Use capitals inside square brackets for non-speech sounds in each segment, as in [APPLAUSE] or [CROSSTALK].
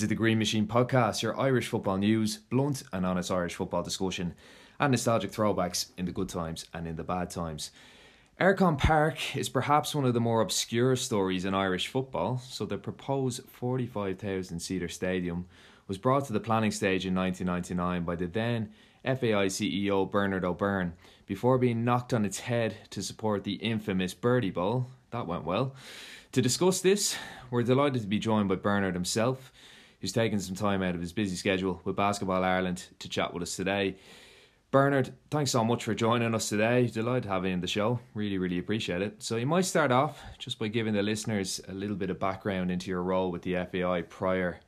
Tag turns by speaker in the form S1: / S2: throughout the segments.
S1: This is the Green Machine podcast, your Irish football news, blunt and honest Irish football discussion, and nostalgic throwbacks in the good times and in the bad times. Eircom Park is perhaps one of the more obscure stories in Irish football, so the proposed 45,000 seater stadium was brought to the planning stage in 1999 by the then FAI CEO Bernard O'Byrne before being knocked on its head to support the infamous Bertie Bowl. That went well. To discuss this, we're delighted to be joined by Bernard himself, who's taken some time out of his busy schedule with Basketball Ireland to chat with us today. Bernard, thanks so much for joining us today. Delighted to have you in the show. Really, really appreciate it. So, you might start off just by giving the listeners a little bit of background into your role with the FAI prior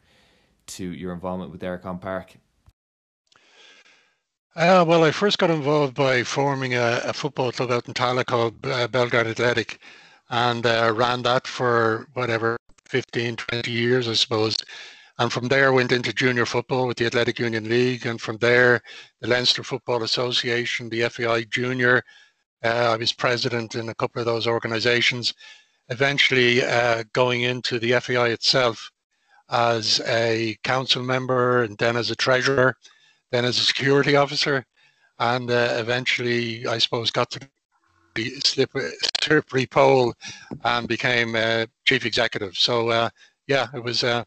S1: to your involvement with Eircom Park.
S2: Uh, well, I first got involved by forming a, a football club out in Tallaght called uh, Belgrade Athletic and uh, ran that for whatever 15, 20 years, I suppose. And from there, went into junior football with the Athletic Union League, and from there, the Leinster Football Association, the FAI Junior. Uh, I was president in a couple of those organisations. Eventually, uh, going into the FAI itself as a council member, and then as a treasurer, then as a security officer, and uh, eventually, I suppose, got to slippery, slippery pole and became uh, chief executive. So uh, yeah, it was uh,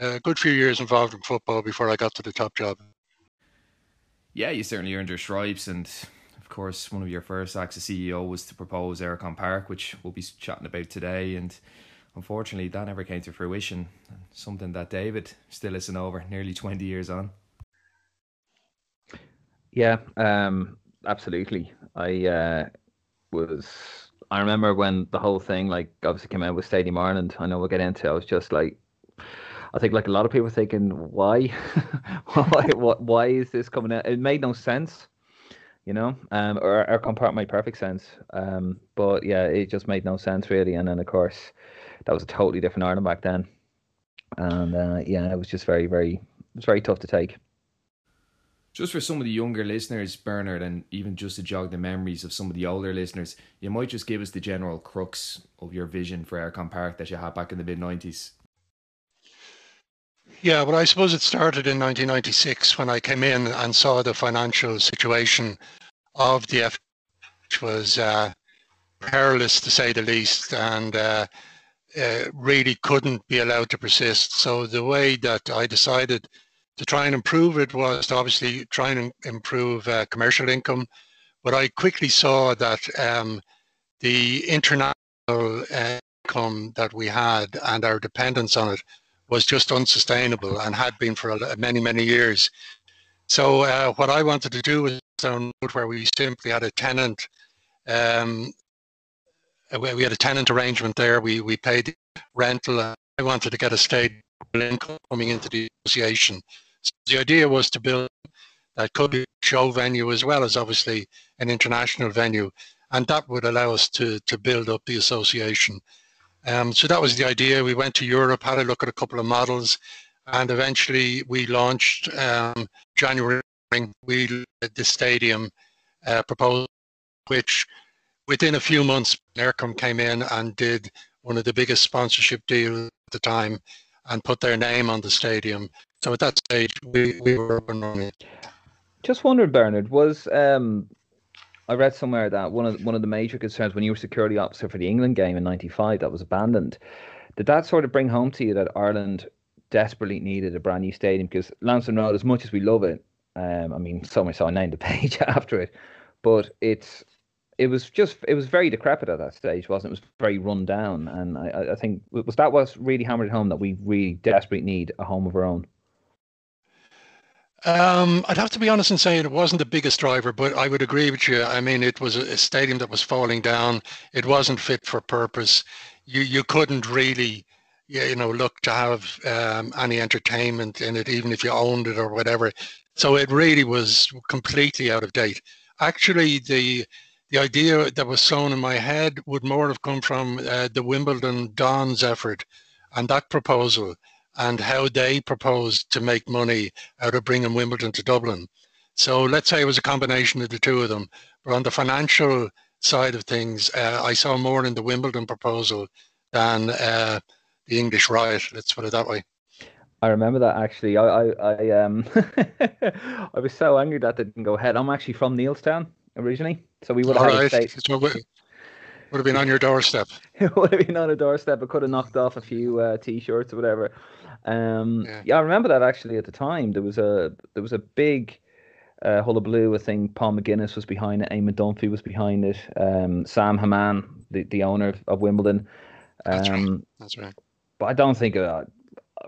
S2: a good few years involved in football before I got to the top job.
S1: Yeah, you certainly earned your stripes, and of course, one of your first acts as CEO was to propose Eircom Park, which we'll be chatting about today. And unfortunately, that never came to fruition. Something that David still isn't over, nearly twenty years on.
S3: Yeah, um, absolutely. I uh, was I remember when the whole thing like obviously came out with Stadium Ireland. I know we'll get into. I was just like, I think like a lot of people thinking, why, [LAUGHS] why, what, why is this coming out? It made no sense, you know. Um, or our compartment made perfect sense. Um, but yeah, it just made no sense really. And then of course, that was a totally different Ireland back then. And uh, yeah, it was just very, very, it was very tough to take
S1: just for some of the younger listeners, Bernard, and even just to jog the memories of some of the older listeners, you might just give us the general crux of your vision for Eircom Park that you had back in the mid 90s.
S2: Yeah, well, I suppose it started in 1996 when I came in and saw the financial situation of the F, which was uh, perilous to say the least, and uh, uh, really couldn't be allowed to persist. So the way that I decided to try and improve it was to obviously try and improve uh, commercial income. But I quickly saw that um, the international uh, income that we had and our dependence on it was just unsustainable and had been for many, many years. So uh, what I wanted to do was where we simply had a tenant, um, we had a tenant arrangement there. We we paid rental. I wanted to get a stable income coming into the association. So the idea was to build that could be a show venue as well as obviously an international venue, and that would allow us to to build up the association. Um, so that was the idea. We went to Europe, had a look at a couple of models, and eventually we launched um, January. We the stadium uh, proposal, which within a few months, Eircom came in and did one of the biggest sponsorship deals at the time and put their name on the stadium. So at that stage, we, we were running.
S3: Just wondered, Bernard, was um, I read somewhere that one of one of the major concerns when you were security officer for the England game in '95 that was abandoned. Did that sort of bring home to you that Ireland desperately needed a brand new stadium? Because Lansdowne Road, as much as we love it, um, I mean, so much so I named a [LAUGHS] page after it, but it's it was just it was very decrepit at that stage, wasn't it? It was very run down, and I, I think was that was really hammered home that we really desperately need a home of our own.
S2: Um, I'd have to be honest and say it wasn't the biggest driver, but I would agree with you. I mean, it was a stadium that was falling down. It wasn't fit for purpose. You you couldn't really, you know, look to have um, any entertainment in it, even if you owned it or whatever. So it really was completely out of date. Actually, the the idea that was sown in my head would more have come from uh, the Wimbledon Dons effort and that proposal and how they proposed to make money out of bringing Wimbledon to Dublin. So let's say it was a combination of the two of them. But on the financial side of things, uh, I saw more in the Wimbledon proposal than uh, the English riot. Let's put it that way.
S3: I remember that actually. I I, I um [LAUGHS] I was so angry that they didn't go ahead. I'm actually from Neilstown originally, so we would have
S2: right. stayed. Would have been on your doorstep. [LAUGHS]
S3: it would have been on a doorstep. I could have knocked off a few uh, t-shirts or whatever. Um, yeah. yeah. I remember that actually at the time. There was a there was a big uh, hullabaloo. I think Paul McGuinness was behind it. Eamon Dunphy was behind it. Um, Sam Hammam, the, the owner of, of Wimbledon.
S2: Um, That's right. Um, That's right.
S3: But I don't think uh,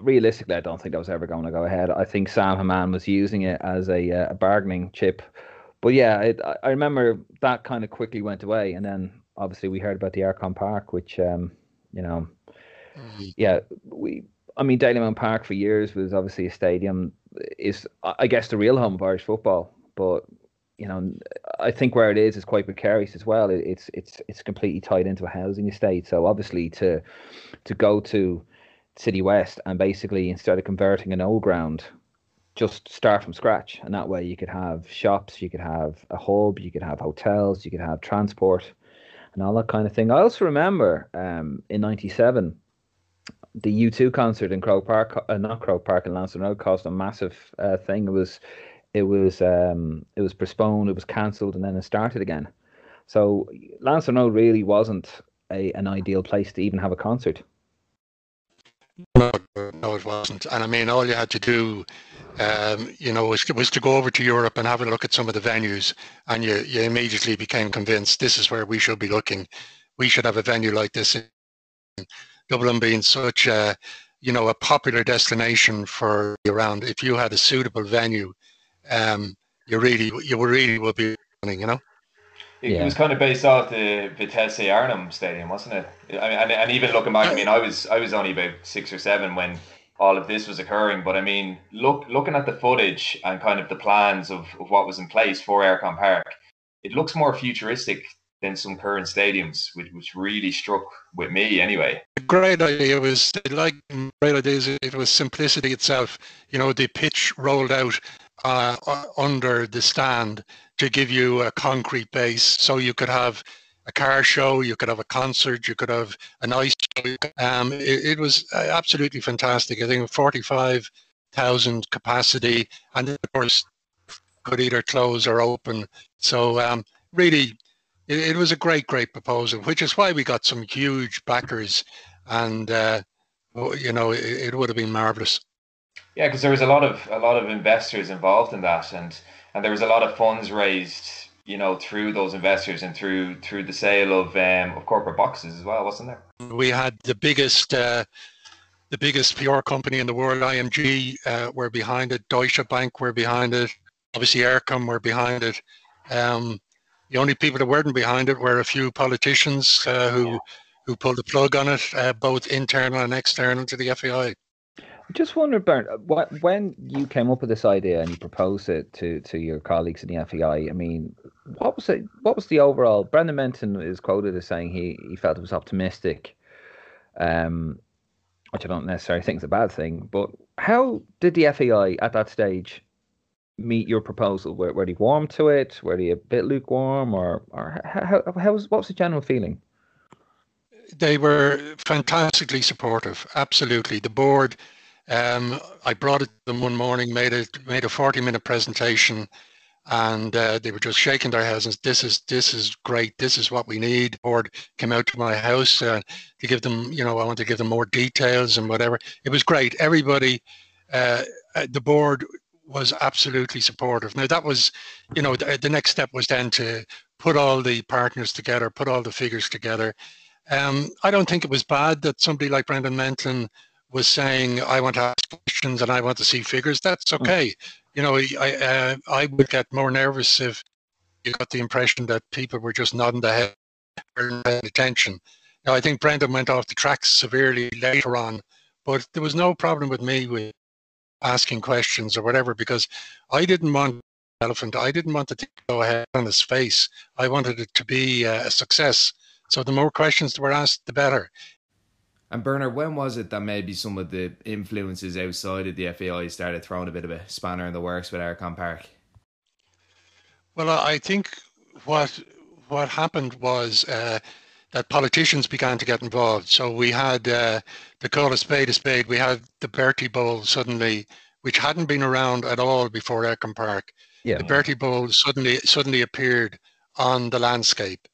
S3: realistically, I don't think that was ever going to go ahead. I think Sam Hammam was using it as a, uh, a bargaining chip. But yeah, it, I remember that kind of quickly went away, and then obviously we heard about the Eircom Park, which um, you know, mm. yeah, we. I mean, Dalymount Park for years was obviously a stadium. Is I guess the real home of Irish football, but you know, I think where it is is quite precarious as well. It, it's it's it's completely tied into a housing estate. So obviously to to go to City West and basically instead of converting an old ground, just start from scratch. And that way you could have shops, you could have a hub, you could have hotels, you could have transport and all that kind of thing. I also remember um, in '97 the U2 concert in Croke Park, uh, not Croke Park in Lansdowne Road, caused a massive uh, thing. It was, it was, um, it was postponed, it was cancelled, and then it started again. So Lansdowne Road really wasn't a, an ideal place to even have a concert.
S2: No, no, it wasn't. And I mean, all you had to do, um, you know, was, was to go over to Europe and have a look at some of the venues, and you, you immediately became convinced this is where we should be looking. We should have a venue like this in Dublin being such a, you know, a popular destination for around. If you had a suitable venue, um, you really, you really would be running, you know.
S1: It, yeah. was kind of based off the Vitesse Arnhem Stadium, wasn't it? I mean, and, and even looking back, I mean, I was I was only about six or seven when all of this was occurring. But I mean, look looking at the footage and kind of the plans of, of what was in place for Eircom Park, it looks more futuristic than some current stadiums, which, which really struck with me anyway.
S2: A great idea was like great ideas. It was simplicity itself. You know, the pitch rolled out uh, under the stand to give you a concrete base so you could have a car show, you could have a concert, you could have an ice show. Um, it, it, was uh, absolutely fantastic. I think 45,000 capacity, and of course, could either close or open. So um, really, it, it, was a great, great proposal, which is why we got some huge backers, and uh, you know, it, it would have been marvelous.
S1: Yeah, because there was a lot of a lot of investors involved in that, and and there was a lot of funds raised, you know, through those investors and through through the sale of um, of corporate boxes as well, wasn't there?
S2: We had the biggest. Uh, the biggest PR company in the world, IMG, uh, were behind it. Deutsche Bank were behind it. Obviously, Eircom were behind it. Um, the only people that weren't behind it were a few politicians uh, who yeah. who pulled the plug on it, uh, both internal and external to the FAI
S3: just wonder, Bernd, uh, when you came up with this idea and you proposed it to, to your colleagues in the FAI, I mean, what was it? What was the overall? Brendan Menton is quoted as saying he, he felt it was optimistic, um, which I don't necessarily think is a bad thing. But how did the FAI at that stage meet your proposal? Were, were they warm to it? Were they a bit lukewarm, or or how, how was what was the general feeling?
S2: They were fantastically supportive. Absolutely, the board um, I brought it to them one morning, made a made a 40 minute presentation, and uh, they were just shaking their heads and this is this is great. This is what we need. The board came out to my house uh, to give them, you know, I want to give them more details and whatever. It was great. Everybody, uh the board was absolutely supportive. Now that was, you know, the, the, next step was then to put all the partners together, put all the figures together. Um, I don't think it was bad that somebody like Brendan Menton was saying, I want to ask questions and I want to see figures, that's hmm. okay. Mm. You know, I, uh, I would get more nervous if you got the impression that people were just nodding their head or paying attention. Now, I think Brendan went off the tracks severely later on, but there was no problem with me with asking questions or whatever because I didn't want elephant. I didn't want to go ahead on his face. I wanted it to be a success. So the more questions that were asked, the better.
S1: And Bernard, when was it that maybe some of the influences outside of the FAI started throwing a bit of a spanner in the works with Eircom Park?
S2: Well, I think what what happened was uh, that politicians began to get involved. So we had uh, the call a spade a spade. We had the Bertie Bowl suddenly, which hadn't been around at all before Eircom Park. Yeah. The Bertie Bowl suddenly suddenly appeared on the landscape.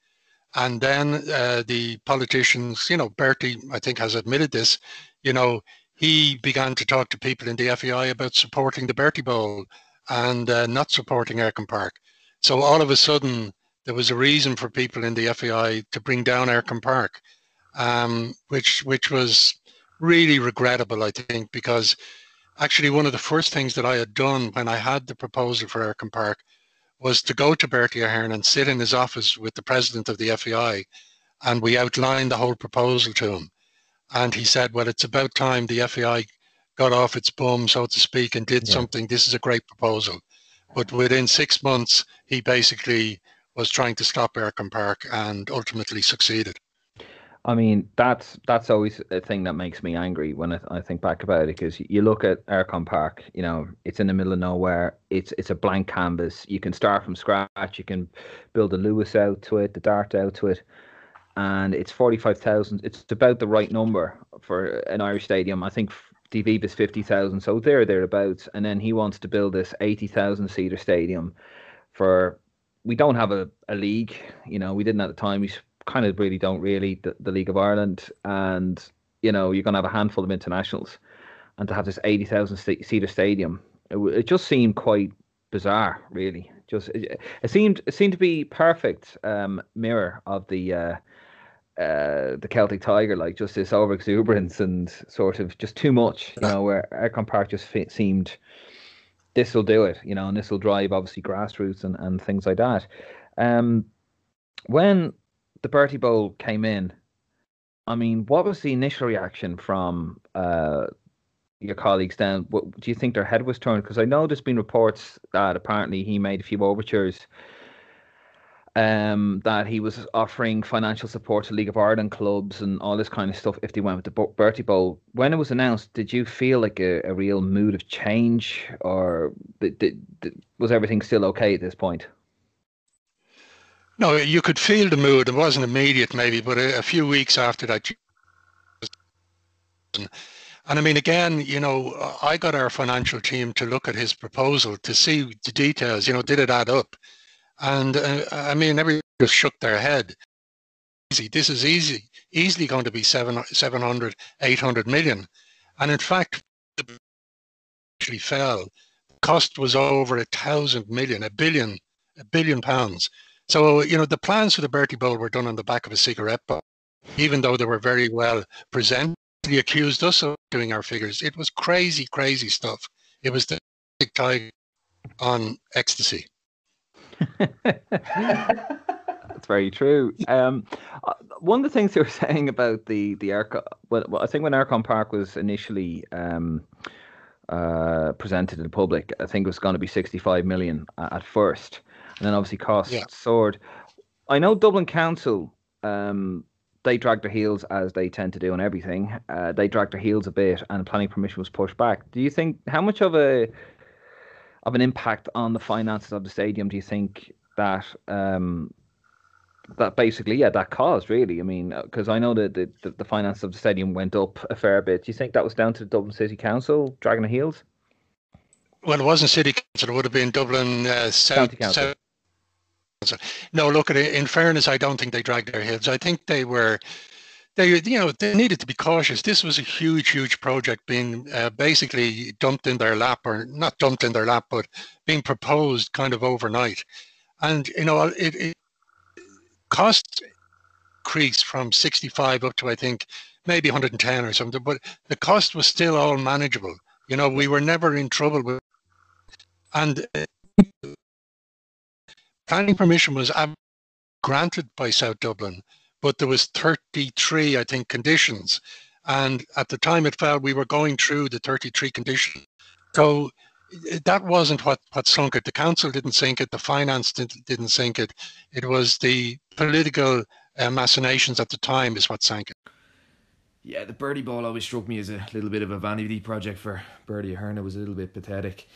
S2: And then uh, the politicians, you know, Bertie, I think, has admitted this, you know, he began to talk to people in the FAI about supporting the Bertie Bowl and uh, not supporting Eircom Park. So all of a sudden, there was a reason for people in the FAI to bring down Eircom Park, um, which which was really regrettable, I think, because actually one of the first things that I had done when I had the proposal for Eircom Park was to go to Bertie Ahern and sit in his office with the president of the FAI, and we outlined the whole proposal to him. And he said, "Well, it's about time the FAI got off its bum, so to speak, and did yeah. something. This is a great proposal." But within six months, he basically was trying to stop Eircom Park and ultimately succeeded.
S3: I mean, that's that's always a thing that makes me angry when I, I think back about it because you look at Eircom Park, you know, it's in the middle of nowhere. It's it's a blank canvas. You can start from scratch. You can build a Luas out to it, the Dart out to it, and it's forty five thousand. It's about the right number for an Irish stadium. I think DV is fifty thousand, so there thereabouts. And then he wants to build this eighty thousand seater stadium for. We don't have a, a league, you know. We didn't at the time. We kind of really don't really the, the League of Ireland, and you know you're going to have a handful of internationals, and to have this eighty thousand seater stadium, it, it, just seemed quite bizarre, really. Just it, it seemed it seemed to be perfect um, mirror of the. Uh, uh, the Celtic Tiger, like just this over exuberance and sort of just too much, you know, where Eircom Park just fit, seemed this will do it, you know, and this will drive obviously grassroots and, and things like that. Um, when the Bertie Bowl came in, I mean, what was the initial reaction from uh, your colleagues then? What, do you think their head was turned? Because I know there's been reports that apparently he made a few overtures um, that he was offering financial support to League of Ireland clubs and all this kind of stuff if they went with the Bertie Bowl. When it was announced, did you feel like a, a real mood of change, or did, did, was everything still okay at this point?
S2: No, you could feel the mood. It wasn't immediate, maybe, but a, a few weeks after that. And, I mean, again, you know, I got our financial team to look at his proposal to see the details. You know, did it add up? And uh, I mean, everyone just shook their head. Easy. This is easy, easily going to be seven, 700, 800 million. And in fact, actually fell. The cost was over a thousand million, a billion, a billion pounds. So, you know, the plans for the Bertie Bowl were done on the back of a cigarette box, even though they were very well presented. He accused us of doing our figures. It was crazy, crazy stuff. It was the big tiger on ecstasy. [LAUGHS]
S3: That's very true. Um, uh, one of the things they were [LAUGHS] saying about the the Eircom, well, I think when Eircom Park was initially um, uh, presented to the public, I think it was going to be 65 million at first and then obviously costs yeah. soared. I know Dublin Council, um, they dragged their heels as they tend to do on everything. Uh, they dragged their heels a bit, and planning permission was pushed back. Do you think how much of a of an impact on the finances of the stadium do you think that um, that basically yeah that caused really? I mean, because uh, I know that the, the the finance of the stadium went up a fair bit. Do you think that was down to the Dublin City Council dragging their heels?
S2: Well, it wasn't City Council. It would have been Dublin uh, South, South no, look at it. In fairness, I don't think they dragged their heads. I think they were, they you know they needed to be cautious. This was a huge, huge project being uh, basically dumped in their lap, or not dumped in their lap, but being proposed kind of overnight. And you know, it, it cost increased from 65 up to I think maybe 110 or something, but the cost was still all manageable. You know, we were never in trouble with, and uh, planning permission was granted by South Dublin, but there was 33, I think, conditions. And at the time it fell, we were going through the 33 conditions. So that wasn't what, what sunk it. The council didn't sink it. The finance didn't, didn't sink it. It was the political uh, machinations at the time is what sank it.
S1: Yeah, the Bertie Bowl always struck me as a little bit of a vanity project for Bertie Ahern. It was a little bit pathetic.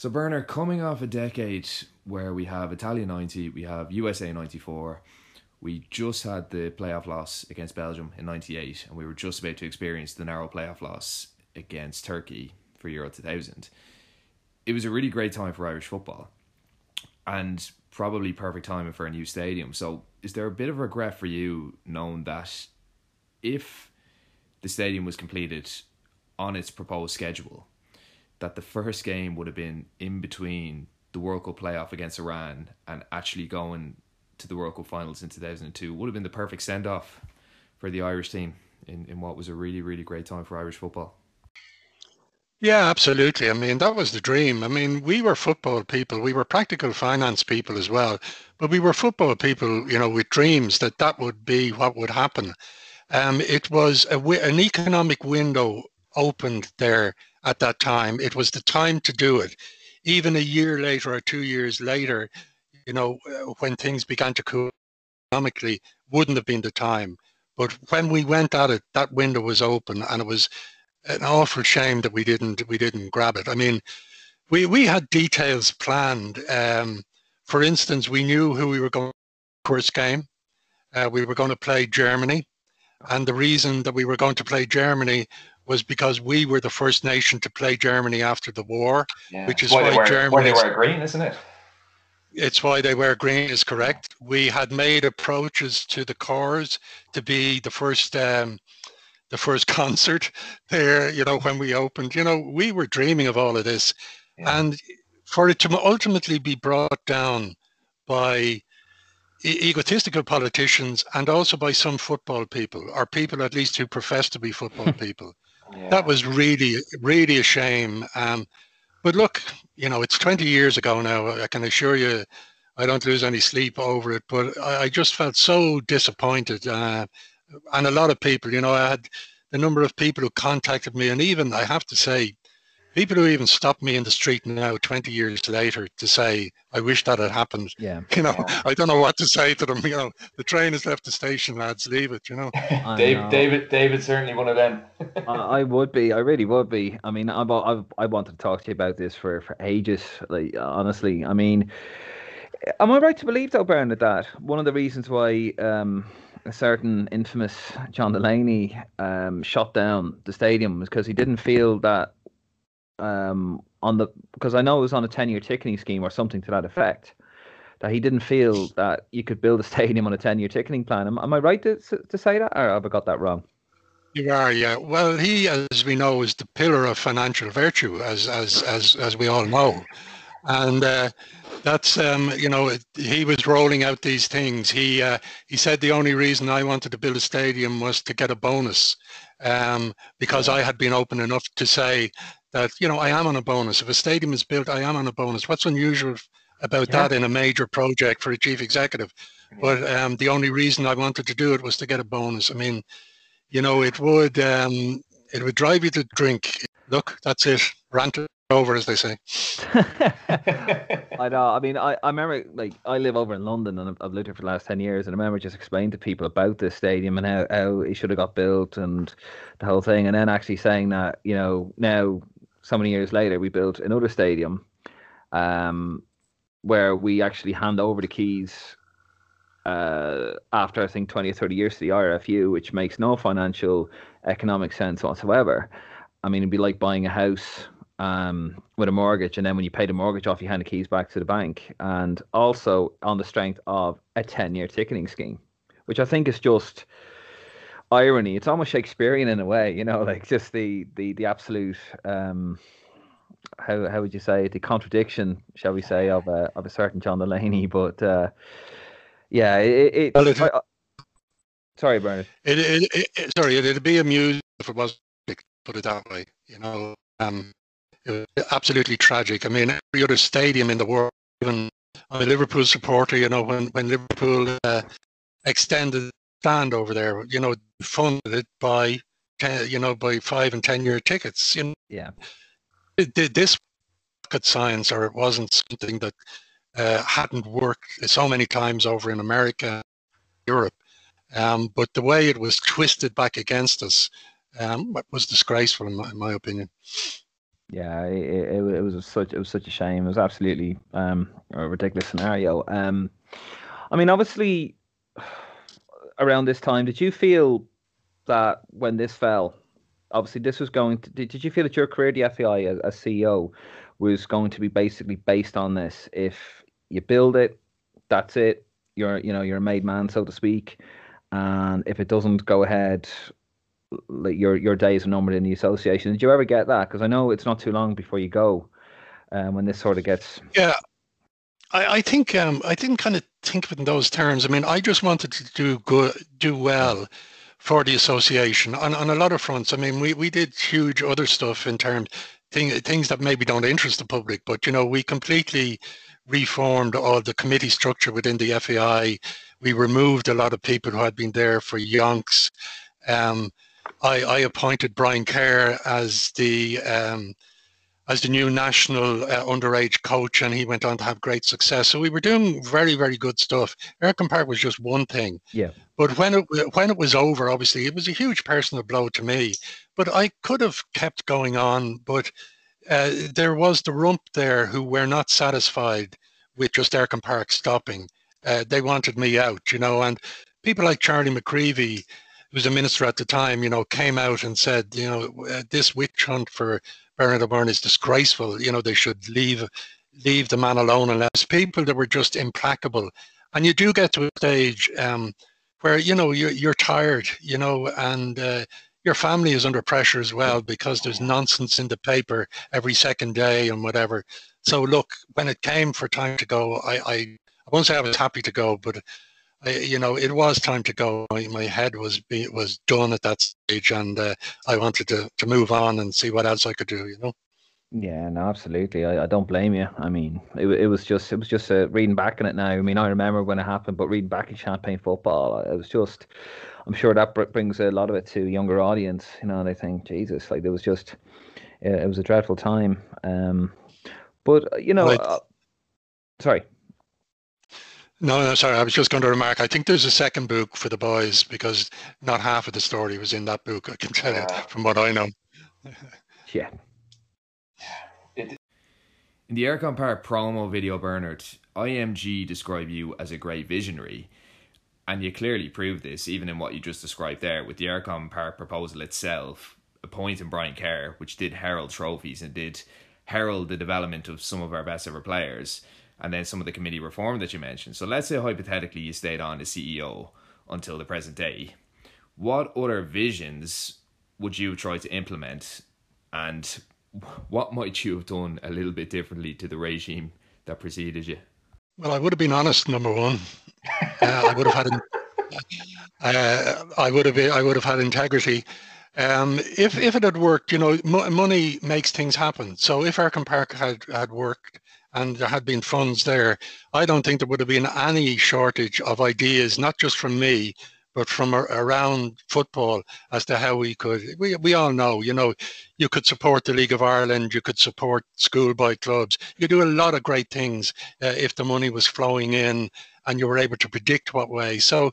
S1: So, Berner, coming off a decade where we have Italia 90, we have USA 94, we just had the playoff loss against Belgium in 98 and we were just about to experience the narrow playoff loss against Turkey for Euro 2000. It was a really great time for Irish football and probably perfect timing for a new stadium. So, is there a bit of regret for you knowing that if the stadium was completed on its proposed schedule, that the first game would have been in between the World Cup playoff against Iran and actually going to the World Cup finals in 2002 would have been the perfect send off for the Irish team in, in what was a really, really great time for Irish football.
S2: Yeah, absolutely. I mean, that was the dream. I mean, we were football people. We were practical finance people as well, but we were football people, you know, with dreams that that would be what would happen. Um, it was a, an economic window opened there at that time. It was the time to do it. Even a year later or two years later, you know, uh, when things began to cool economically, wouldn't have been the time. But when we went at it, that window was open, and it was an awful shame that we didn't we didn't grab it. I mean, we we had details planned. Um, for instance, we knew who we were going first game. Uh, we were going to play Germany, and the reason that we were going to play Germany was because we were the first nation to play Germany after the war, yeah. which is why, why Germany.
S1: Why they were green, isn't it?
S2: It's why they wear green is correct. We had made approaches to the Corrs to be the first um, the first [LAUGHS] concert there, you know, when we opened. You know, we were dreaming of all of this. Yeah. And for it to ultimately be brought down by e- egotistical politicians and also by some football people, or people at least who profess to be football [LAUGHS] people, that was really, really a shame. Um, but look, you know, it's 20 years ago now. I can assure you, I don't lose any sleep over it. But I, I just felt so disappointed, uh, and a lot of people. You know, I had the number of people who contacted me, and even I have to say, people who even stop me in the street now 20 years later to say i wish that had happened.
S3: Yeah. [LAUGHS]
S2: You know yeah. i don't know what to say to them you know. The train has left the station lads leave it you know. [LAUGHS]
S1: Dave, david david certainly one of them. [LAUGHS]
S3: I, I, would be i really would be. I mean I've, I've, i wanted to talk to you about this for for ages like honestly. I mean am i right to believe though bernard that one of the reasons why um a certain infamous John Delaney um, shut down the stadium was because he didn't feel that um, on the because I know it was on a ten year ticketing scheme or something to that effect. That he didn't feel that you could build a [LAUGHS] stadium on a ten year ticketing plan. Am, am I right to to say that, or have I got that wrong?
S2: You are, yeah. Well, he, as we know, is the pillar of financial virtue, as as as as we all know, and uh, that's um, you know he was rolling out these things. He uh, he said the only reason I wanted to build a stadium was to get a bonus, um, because I had been open enough to say that you know I am on a bonus. If a stadium is built, I am on a bonus. What's unusual about yeah. that in a major project for a chief executive? But um, the only reason I wanted to do it was to get a bonus. I mean, you know, it would um, it would drive you to drink. Look, that's it. Rant over, as they say. [LAUGHS]
S3: I know. I mean, I, I remember like I live over in London and I've, I've, lived here for the last ten years, and I remember just explaining to people about this stadium and how, how it should have got built and the whole thing, and then actually saying that you know now so many years later, we built another stadium um, where we actually hand over the keys uh, after I think 20 or 30 years to the RFU, which makes no financial economic sense whatsoever. I mean, it'd be like buying a house um, with a mortgage, and then when you pay the mortgage off, you hand the keys back to the bank. And also on the strength of a 10 year ticketing scheme, which I think is just irony. It's almost Shakespearean in a way, you know, [LAUGHS] like just the the the absolute um, how how would you say? The contradiction, shall we say, of a of a certain John Delaney. [LAUGHS] But uh, yeah, it. it, well, it I, sorry, Bernard.
S2: It, it, it, sorry, it'd be amusing if it was put it that way. You know, um, it was absolutely tragic. I mean, every other stadium in the world, even I'm a Liverpool supporter. You know, when when Liverpool uh, extended stand over there, you know, funded it by, you know, by five and 10 year tickets. You know,
S3: yeah.
S2: It, this rocket science, or it wasn't something that uh, hadn't worked so many times over in America, Europe. Um, but the way it was twisted back against us um, was disgraceful, in my, in my opinion.
S3: Yeah, it, it, it, was such it was such a shame. It was absolutely um, a ridiculous scenario. Um, I mean, obviously, around this time, did you feel that when this fell, obviously this was going to, did, did you feel that your career, the FAI as, as CEO, was going to be basically based on this? If you build it, that's it. You're, you know, you're a made man, so to speak. And if it doesn't go ahead, like your your days are numbered in the association. Did you ever get that? Because I know it's not too long before you go, um, when this sort of gets.
S2: Yeah, I, I think um, I didn't kind of think of it in those terms. I mean, I just wanted to do good, do well for the association on, on a lot of fronts. I mean, we, we did huge other stuff in terms thing, things that maybe don't interest the public, but you know, we completely reformed all the committee structure within the FAI. We removed a lot of people who had been there for yonks. Um, I, I, appointed Brian Kerr as the um, as the new national uh, underage coach, and he went on to have great success. So we were doing very, very good stuff. Eircom Park was just one thing.
S3: Yeah.
S2: But when it when it was over, obviously, it was a huge personal blow to me. But I could have kept going on, but uh, there was the rump there who were not satisfied with just Eircom Park stopping. Uh, they wanted me out, you know, and people like Charlie McCreevy, who was a minister at the time, you know, came out and said, you know, uh, this witch hunt for Bernard O'Byrne is disgraceful. You know, they should leave leave the man alone unless people that were just implacable. And you do get to a stage um, where, you know, you're, you're tired, you know, and uh, your family is under pressure as well because there's nonsense in the paper every second day and whatever. So look, when it came for time to go, I, I, I won't say I was happy to go, but I, you know, it was time to go. My, my head was be, was done at that stage, and uh, I wanted to to move on and see what else I could do. You know.
S3: Yeah, no, absolutely. I, I don't blame you. I mean, it, it was just it was just uh, reading back on it now. I mean, I remember when it happened, but reading back in Champagne football, it was just. I'm sure that brings a lot of it to a younger audience. You know, they think, Jesus, like it was just, it was a dreadful time. Um, but you know, uh, sorry.
S2: No, no, sorry. I was just going to remark. I think there's a second book for the boys because not half of the story was in that book. I can tell you from what I know. [LAUGHS]
S3: yeah.
S1: In the Eircom Park promo video, Bernard, IMG describe you as a great visionary, and you clearly proved this, even in what you just described there, with the Eircom Park proposal itself, appointing Brian Kerr, which did herald trophies and did herald the development of some of our best ever players and then some of the committee reform that you mentioned. So let's say hypothetically you stayed on as CEO until the present day. What other visions would you try to implement, and [LAUGHS] what might you have done a little bit differently to the regime that preceded you?
S2: Well, I would have been honest. Number one, [LAUGHS] uh, I would have had. Uh, I would have. I would have had integrity. Um, if if it had worked, you know, money makes things happen. So if Eircom Park had had worked and there had been funds there, I don't think there would have been any shortage of ideas, not just from me, but from around football as to how we could. We, we all know, you know, you could support the League of Ireland, you could support schoolboy clubs, you do a lot of great things uh, if the money was flowing in and you were able to predict what way. So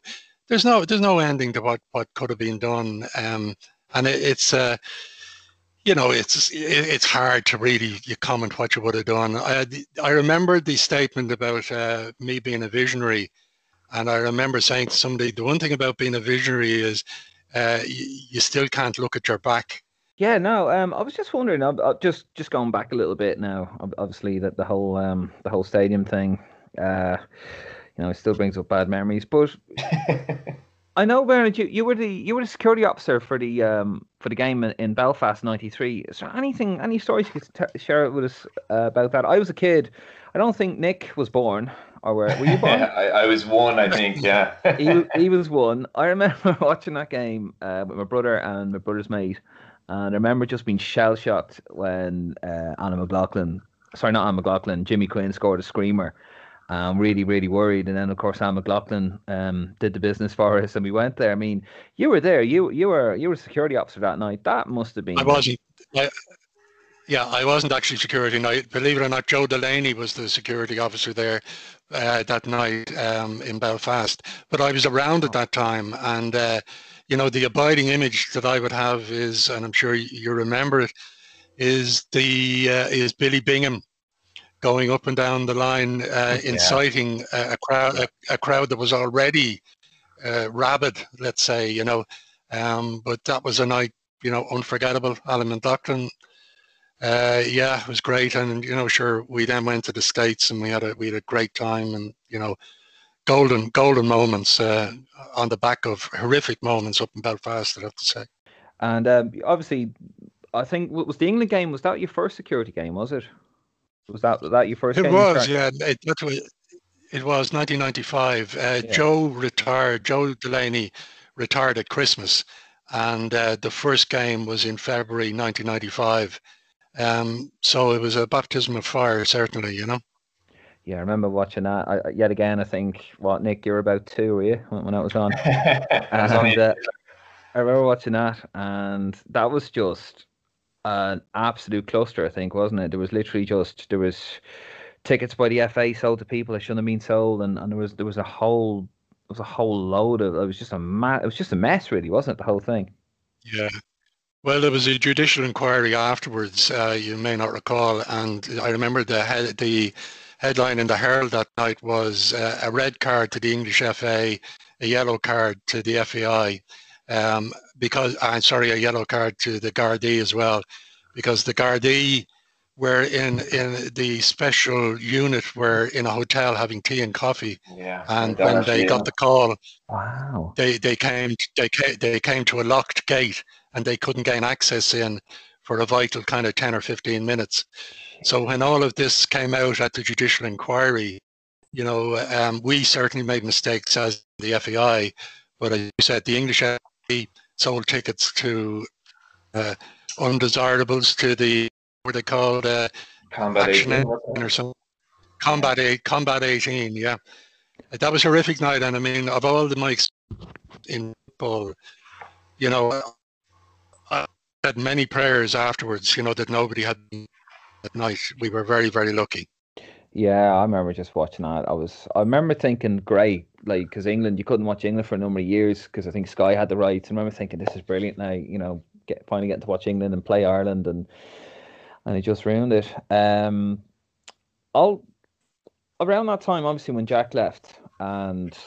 S2: there's no there's no ending to what what could have been done, um, and it, it's. Uh, you know, it's it's hard to really you comment what you would have done. I I remember the statement about uh, me being a visionary, and I remember saying to somebody, the one thing about being a visionary is uh, you, you, still can't look at your back.
S3: Yeah, no. Um, I was just wondering. I'm, I'm just just going back a little bit now. Obviously, that the whole um the whole stadium thing, uh, you know, it still brings up bad memories. But [LAUGHS] I know, Bernard. You, you were the you were the security officer for the um for the game in, in Belfast '93. Is there anything, any stories you could t- share with us uh, about that? I was a kid. I don't think Nick was born, or were, were you born? [LAUGHS]
S4: I, I, was one, I think. Yeah. [LAUGHS]
S3: he he was one. I remember [LAUGHS] watching that game uh, with my brother and my brother's mate, and I remember just being shell shocked when uh, Alan McLoughlin, sorry, not Alan McLoughlin, Jimmy Quinn scored a screamer I'm really, really worried. And then, of course, Alan McLoughlin um, did the business for us, and we went there. I mean, you were there. You you were you were security officer that night. That must have been.
S2: I wasn't. I, yeah, I wasn't actually security night. Believe it or not, Joe Delaney was the security officer there uh, that night um, in Belfast. But I was around at that time, and uh, you know, the abiding image that I would have is, and I'm sure you remember it, is the uh, is Billy Bingham going up and down the line, uh, inciting yeah. a, crowd, a, a, crowd that was already uh, rabid, let's say, you know. Um, but that was a night, you know, unforgettable. Alan McLoughlin, uh, yeah, it was great, and you know, sure, we then went to the states and we had a we had a great time, and you know, golden golden moments uh, on the back of horrific moments up in Belfast. I have to say.
S3: And um, obviously, I think what was the England game. Was that your first security game? Was it? Was that that your first?
S2: It was, yeah. It, it was 1995. Uh, yeah. Joe retired. Joe Delaney retired at Christmas, and uh, the first game was in February 1995. Um, so it was a baptism of fire, certainly. You know.
S3: Yeah, I remember watching that. I, yet again, I think what Nick, you're about two, were you when, when that was on? [LAUGHS] and uh, I remember watching that, and that was just an absolute cluster. I think, wasn't it? There was literally just there was tickets by the FA sold to people that shouldn't have been sold, and, and there was there was a whole there was a whole load of it was just a ma- it was just a mess, really, wasn't it? The whole thing.
S2: Yeah. Well, there was a judicial inquiry afterwards. Uh, you may not recall, and I remember the head, the headline in the Herald that night was uh, a red card to the English FA, a yellow card to the FAI, um, because I'm sorry, a yellow card to the Gardaí as well, because the Gardaí were in in the special unit were in a hotel having tea and coffee.
S4: Yeah.
S2: And when they got the call,
S3: wow,
S2: they they came they came, they came to a locked gate and they couldn't gain access in for a vital kind of ten or fifteen minutes. So when all of this came out at the judicial inquiry, you know, um, we certainly made mistakes as the FAI, but as you said, the English FA sold tickets to uh, undesirables to the were they called uh,
S4: Combat 18
S2: or something. Combat eight, Combat 18, yeah. That was a horrific night, and I mean, of all the mics in football, you know, I had many prayers afterwards. You know that nobody had at night. We were very, very lucky.
S3: Yeah, I remember just watching that. I was, I remember thinking, great, like because England, you couldn't watch England for a number of years because I think Sky had the rights. I remember thinking, this is brilliant now. You know, get finally getting to watch England and play Ireland and and he just ruined it. Um, I'll around that time, obviously, when Jack left and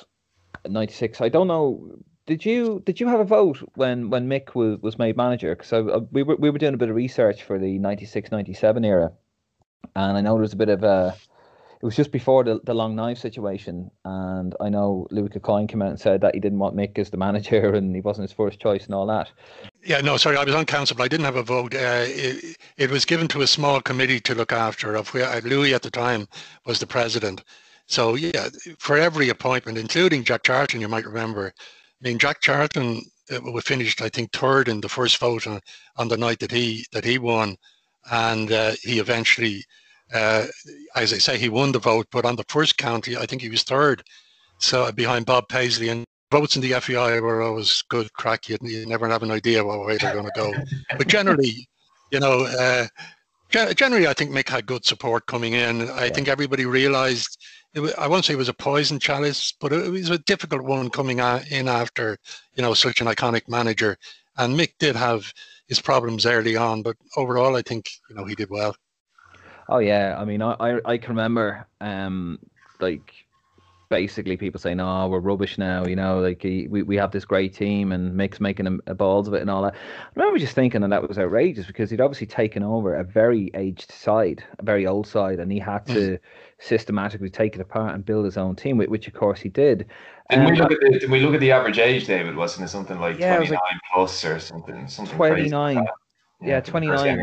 S3: '96. I don't know. Did you did you have a vote when when Mick was, was made manager? Because we were we were doing a bit of research for the '96-'97 era, and I know there was a bit of a it was just before the, the long knife situation, and I know Louis Kilcoyne came out and said that he didn't want Mick as the manager [LAUGHS] and he wasn't his first choice and all that.
S2: Yeah, no, sorry, I was on council, but I didn't have a vote. Uh, it, it, was given to a small committee to look after. Of where uh, Louis at the time was the president. So yeah, for every appointment, including Jack Charlton, you might remember. I mean, Jack Charlton uh, finished, I think, third in the first vote on, on the night that he that he won, and uh, he eventually uh, as I say, he won the vote, but on the first county, I think he was third. So behind Bob Paisley and votes in the FAI were always good crack. You, you never have an idea what way they're going to go. [LAUGHS] but generally, you know, uh, generally, I think Mick had good support coming in. I yeah. think everybody realised. Was, I won't say it was a poison chalice, but it was a difficult one coming in after you know such an iconic manager. And Mick did have his problems early on, but overall, I think you know he did well.
S3: Oh yeah, I mean, I I, I can remember um like basically people saying, "Oh, we're rubbish now," you know, like we we have this great team and Mick's making a, a balls of it and all that. I remember just thinking that that was outrageous because he'd obviously taken over a very aged side, a very old side, and he had to systematically take it apart and build his own team, which of course he did.
S4: Did, um, we look at the, did we look at the average age, David? Wasn't it something like yeah, 29 like plus or something? something
S3: 29. Crazy. Yeah, yeah 29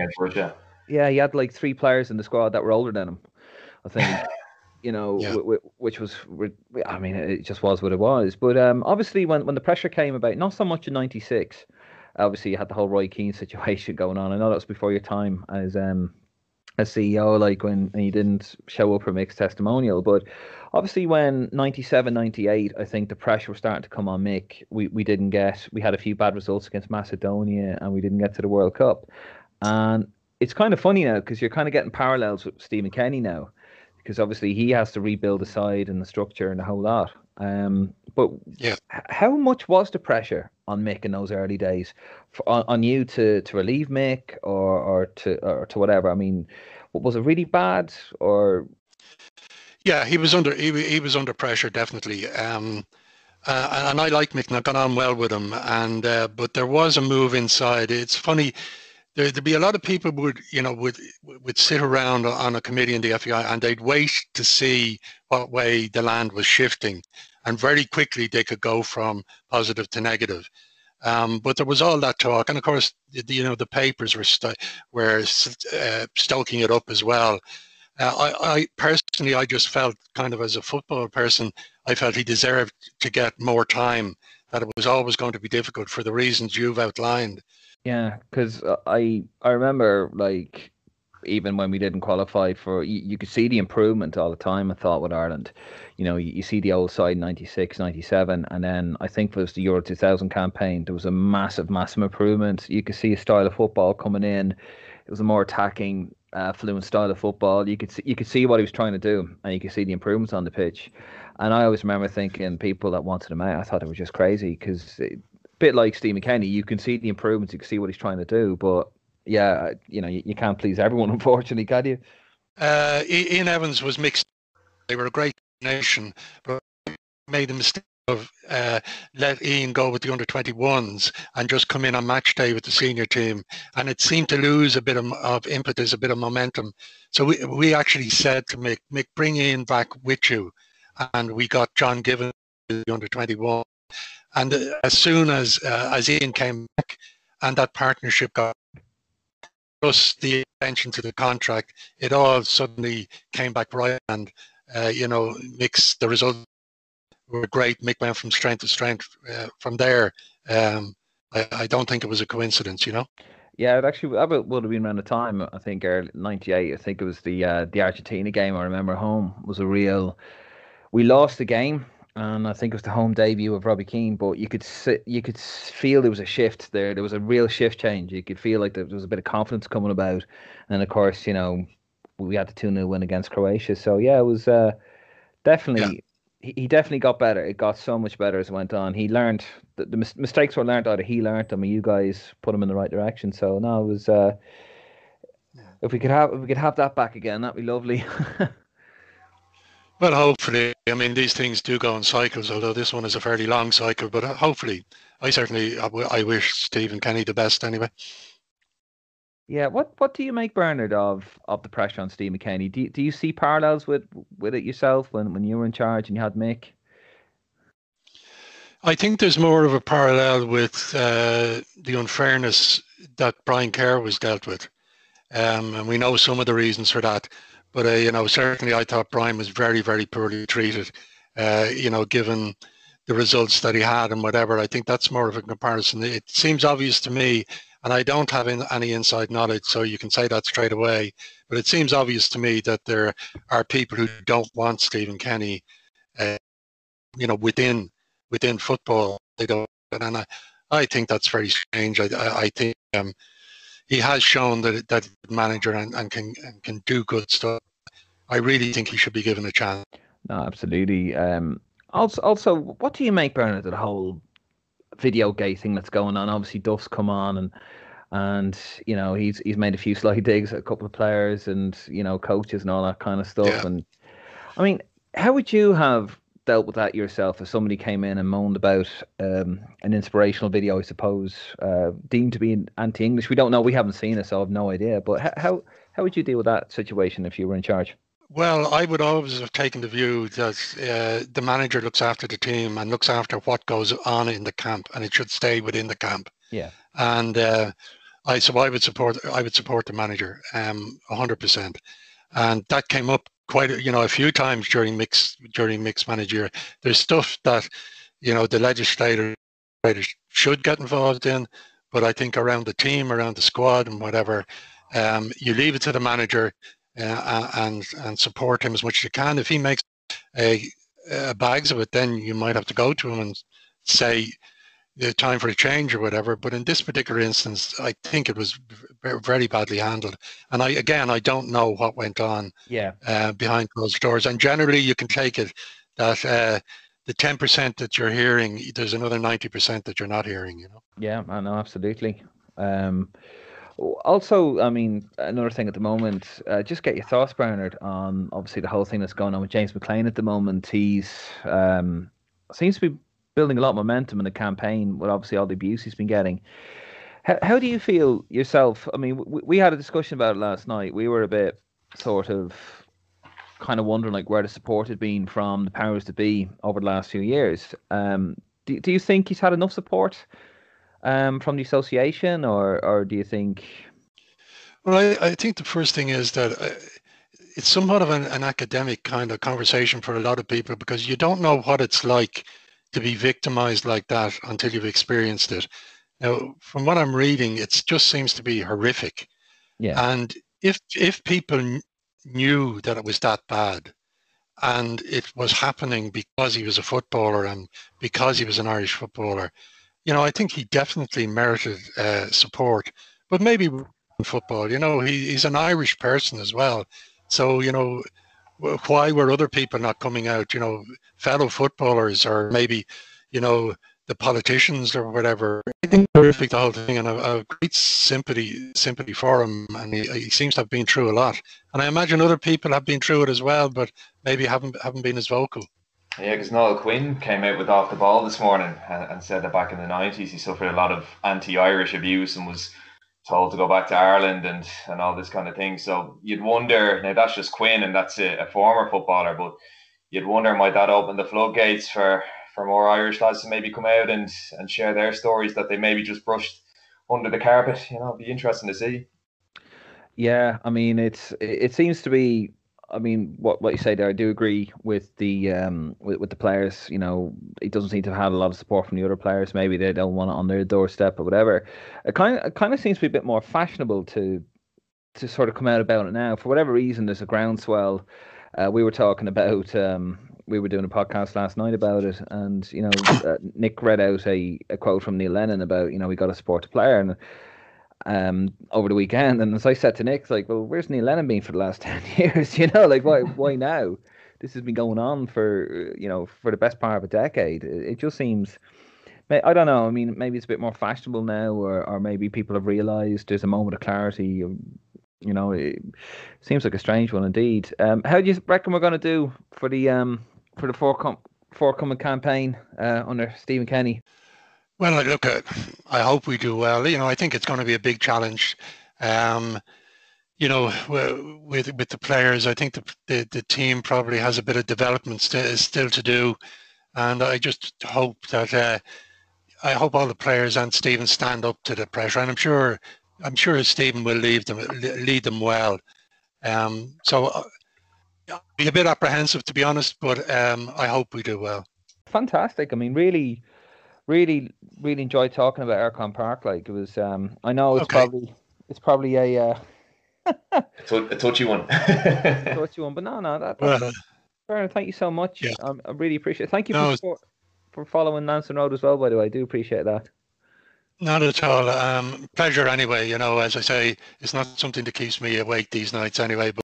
S3: yeah, he had like three players in the squad that were older than him. I think, [LAUGHS] you know, yeah. w- w- which was, I mean, it just was what it was. But um, obviously, when when the pressure came about, not so much in '96. Obviously, you had the whole Roy Keane [LAUGHS] situation going on. I know that was before your time as um as CEO, like when he didn't show up for Mick's testimonial. But obviously, when 97, 98, I think the pressure was starting to come on Mick. We we didn't get, we had a few bad results against Macedonia, and we didn't get to the World Cup. And it's kind of funny now because you're kind of getting parallels with Stephen Kenny now, because obviously he has to rebuild the side and the structure and the whole lot. Um, but
S2: yeah,
S3: how much was the pressure on Mick in those early days, for, on, on you to to relieve Mick or or to or to whatever? I mean, was it really bad or?
S2: Yeah, he was under he, he was under pressure definitely. Um, uh, and I like Mick, and I've gone on well with him. And uh, but there was a move inside. It's funny. There, would be a lot of people would you know would would sit around on a committee in the FAI and they'd wait to see what way the land was shifting, and very quickly they could go from positive to negative. Um, but there was all that talk, and of course, you know, the papers were st- were uh, stoking it up as well. Uh, I, I, personally, I just felt kind of as a football person, I felt he deserved to get more time. That it was always going to be difficult for the reasons you've outlined.
S3: Yeah, because I I remember like even when we didn't qualify for, you, you, could see the improvement all the time. I thought with Ireland, you know, you, you, see the old side 96, 97, and then I think it was the Euro 2000 campaign. There was a massive, massive improvement. You could see a style of football coming in. It was a more attacking, uh, fluent style of football. You could see, you could see what he was trying to do, and you could see the improvements on the pitch. And I always remember thinking people that wanted him out, I thought it was just crazy because bit like Stephen Kenny, you can see the improvements, you can see what he's trying to do, but yeah, you know, you, you can't please everyone, [LAUGHS] unfortunately, can you?
S2: Uh, Ian Evans was mixed. They were a great nation, but made the mistake of uh, let Ian go with the under 21s and just come in on match day with the senior team. And it seemed to lose a bit of, of impetus, a bit of momentum. So we, we actually said to Mick, Mick, bring Ian back with you. And we got Don Givens, the under 21. And uh, as soon as, uh, as Ian came back and that partnership got plus the extension to the contract, it all suddenly came back right. And, uh, you know, Mick's the results were great. Mick went from strength to strength uh, from there. Um, I, I, don't think it was a coincidence, you know.
S3: Yeah, it actually that would have been around the time I think early '98. I think it was the uh, the Argentina game. I remember home was a real. We lost the game and I think it was the home debut of Robbie Keane. But you could see, you could feel there was a shift there. There was a real shift change. You could feel like there was a bit of confidence coming about, and of course, you know, we had the two 0 win against Croatia. So yeah, it was uh, definitely. Yeah. He, he definitely got better. It got so much better as it went on. He learned the, the mis- mistakes were learned either he learned them or you guys put him in the right direction. So no, it was. Uh, if we could have if we could have that back again, that'd be lovely. [LAUGHS]
S2: Well, hopefully. I mean, these things do go in cycles, although this one is a fairly long cycle. But uh, hopefully, I certainly I wish Stephen Kenny the best anyway.
S3: Yeah, what what do you make, Bernard, of of the pressure on Stephen Kenny? Do you, do you see parallels with with it yourself when, when you were in charge and you had Mick?
S2: I think there's more of a parallel with uh, the unfairness that Brian Kerr was dealt with, um, and we know some of the reasons for that. But uh, you know, certainly I thought Brian was very, very poorly treated. Uh, you know, given the results that he had and whatever, I think that's more of a comparison. It seems obvious to me, and I don't have any inside knowledge, so you can say that straight away. But it seems obvious to me that there are people who don't want Stephen Kenny, uh, you know, within within football. They don't, and I, I think that's very strange. I, I, I think um, he has shown that that manager and, and can and can do good stuff. I really think he should be given a chance.
S3: No, absolutely. Um, also, also, what do you make, Bernard, of the whole video gate thing that's going on? Obviously, Duff's come on and and you know he's he's made a few slight digs at a couple of players and you know coaches and all that kind of stuff. Yeah. And I mean, how would you have dealt with that yourself if somebody came in and moaned about um, an inspirational video, I suppose, uh, deemed to be anti-English? We don't know. We haven't seen it, so I have no idea. But how how would you deal with that situation if you were in charge?
S2: Well, I would always have taken the view that uh, the manager looks after the team and looks after what goes on in the camp, and it should stay within the camp.
S3: Yeah.
S2: And uh, I so I would support I would support the manager um hundred percent, and that came up quite you know a few times during Mick's during Mick's manager. There's stuff that you know the legislator should get involved in, but I think around the team, around the squad, and whatever, um, you leave it to the manager uh, and and support him as much as you can. If he makes a, a bags of it, then you might have to go to him and say the time for a change or whatever. But in this particular instance, I think it was very badly handled. And I again, I don't know what went on
S3: yeah.
S2: uh, behind closed doors. And generally, you can take it that uh, the ten percent that you're hearing, there's another ninety percent that you're not hearing. You know.
S3: Yeah, I know absolutely. Um, also, I mean, another thing at the moment, uh, just get your thoughts, Bernard, on obviously the whole thing that's going on with James McLean at the moment. He's um, seems to be building a lot of momentum in the campaign with obviously all the abuse he's been getting. How, how do you feel yourself? I mean, we, we had a discussion about it last night. We were a bit sort of kind of wondering like where the support had been from the powers to be over the last few years. Um, do, do you think he's had enough support um, from the association, or or do you think?
S2: Well, I, I think the first thing is that uh, it's somewhat of an, an academic kind of conversation for a lot of people because you don't know what it's like to be victimized like that until you've experienced it. Now, from what I'm reading, it just seems to be horrific.
S3: Yeah.
S2: And if if people knew that it was that bad, and it was happening because he was a footballer and because he was an Irish footballer, you know, I think he definitely merited uh, support. But maybe football, you know, he, he's an Irish person as well. So you know, why were other people not coming out? You know, fellow footballers or maybe, you know, the politicians or whatever. I think terrific the whole thing, and a, a great sympathy sympathy for him. And he, he, seems to have been through a lot. And I imagine other people have been through it as well, but maybe haven't haven't been as vocal.
S4: Yeah, because Niall Quinn came out with off the ball this morning and, and said that back in the nineties he suffered a lot of anti-Irish abuse and was told to go back to Ireland and and all this kind of thing. So you'd wonder now that's just Quinn and that's a, a former footballer, but you'd wonder might that open the floodgates for for more Irish lads to maybe come out and and share their stories that they maybe just brushed under the carpet. You know, it'd be interesting to see.
S3: Yeah, I mean, it's it seems to be. I mean, what what you say there, I do agree with the um with, with the players. You know, it doesn't seem to have had a lot of support from the other players. Maybe they don't want it on their doorstep or whatever. It kind of it kind of seems to be a bit more fashionable to to sort of come out about it now. For whatever reason, there's a groundswell. Uh, we were talking about um, we were doing a podcast last night about it, and you know, uh, Nick read out a, a quote from Neil Lennon about you know we got to support the player, and um over the weekend, and as I said to Nick, like, well, where's Neil Lennon been for the last [LAUGHS] ten years? [LAUGHS] You know, like why why now? This has been going on for you know for the best part of a decade. It, just seems. I don't know. I mean, maybe it's a bit more fashionable now, or, or maybe people have realised there's a moment of clarity. You know, it seems like a strange one indeed. Um, how do you reckon we're going to do for the um, for the forthcoming forthcoming campaign uh, under Stephen Kenny?
S2: Well, look at. I hope we do well. You know, I think it's going to be a big challenge. Um, you know, with with the players, I think the, the, the team probably has a bit of development st- still to do, and I just hope that uh, I hope all the players and Stephen stand up to the pressure, and I'm sure I'm sure Stephen will lead them lead them well. Um, so uh, be a bit apprehensive to be honest, but um, I hope we do well.
S3: Fantastic. I mean, really, really, really enjoyed talking about Eircom Park. Like it was, um, I know it's okay. probably it's probably a uh,
S4: a touchy one. [LAUGHS]
S3: a touchy one, but no, no, that, that's well, Thank you so much. Yeah. Um, I really appreciate it. Thank you no, for, for following Nansen Road as well, by the way. I do appreciate that.
S2: Not at all. Um, pleasure anyway. You know, as I say, it's not something that keeps me awake these nights anyway. But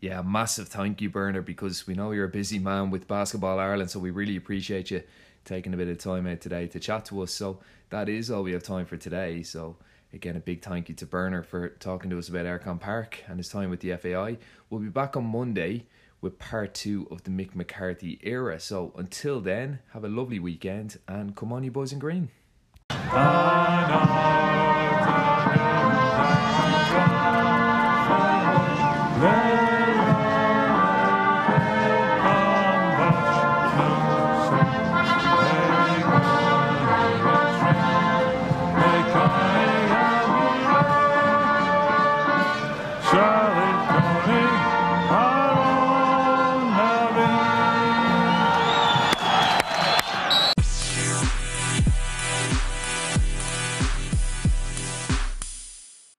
S1: yeah, massive thank you, Bernard, because we know you're a busy man with Basketball Ireland, so we really appreciate you taking a bit of time out today to chat to us. So that is all we have time for today. So again, a big thank you to Bernard for talking to us about Eircom Park and his time with the FAI. We'll be back on Monday with part two of the Mick McCarthy era. So until then, have a lovely weekend and come on, you boys in green.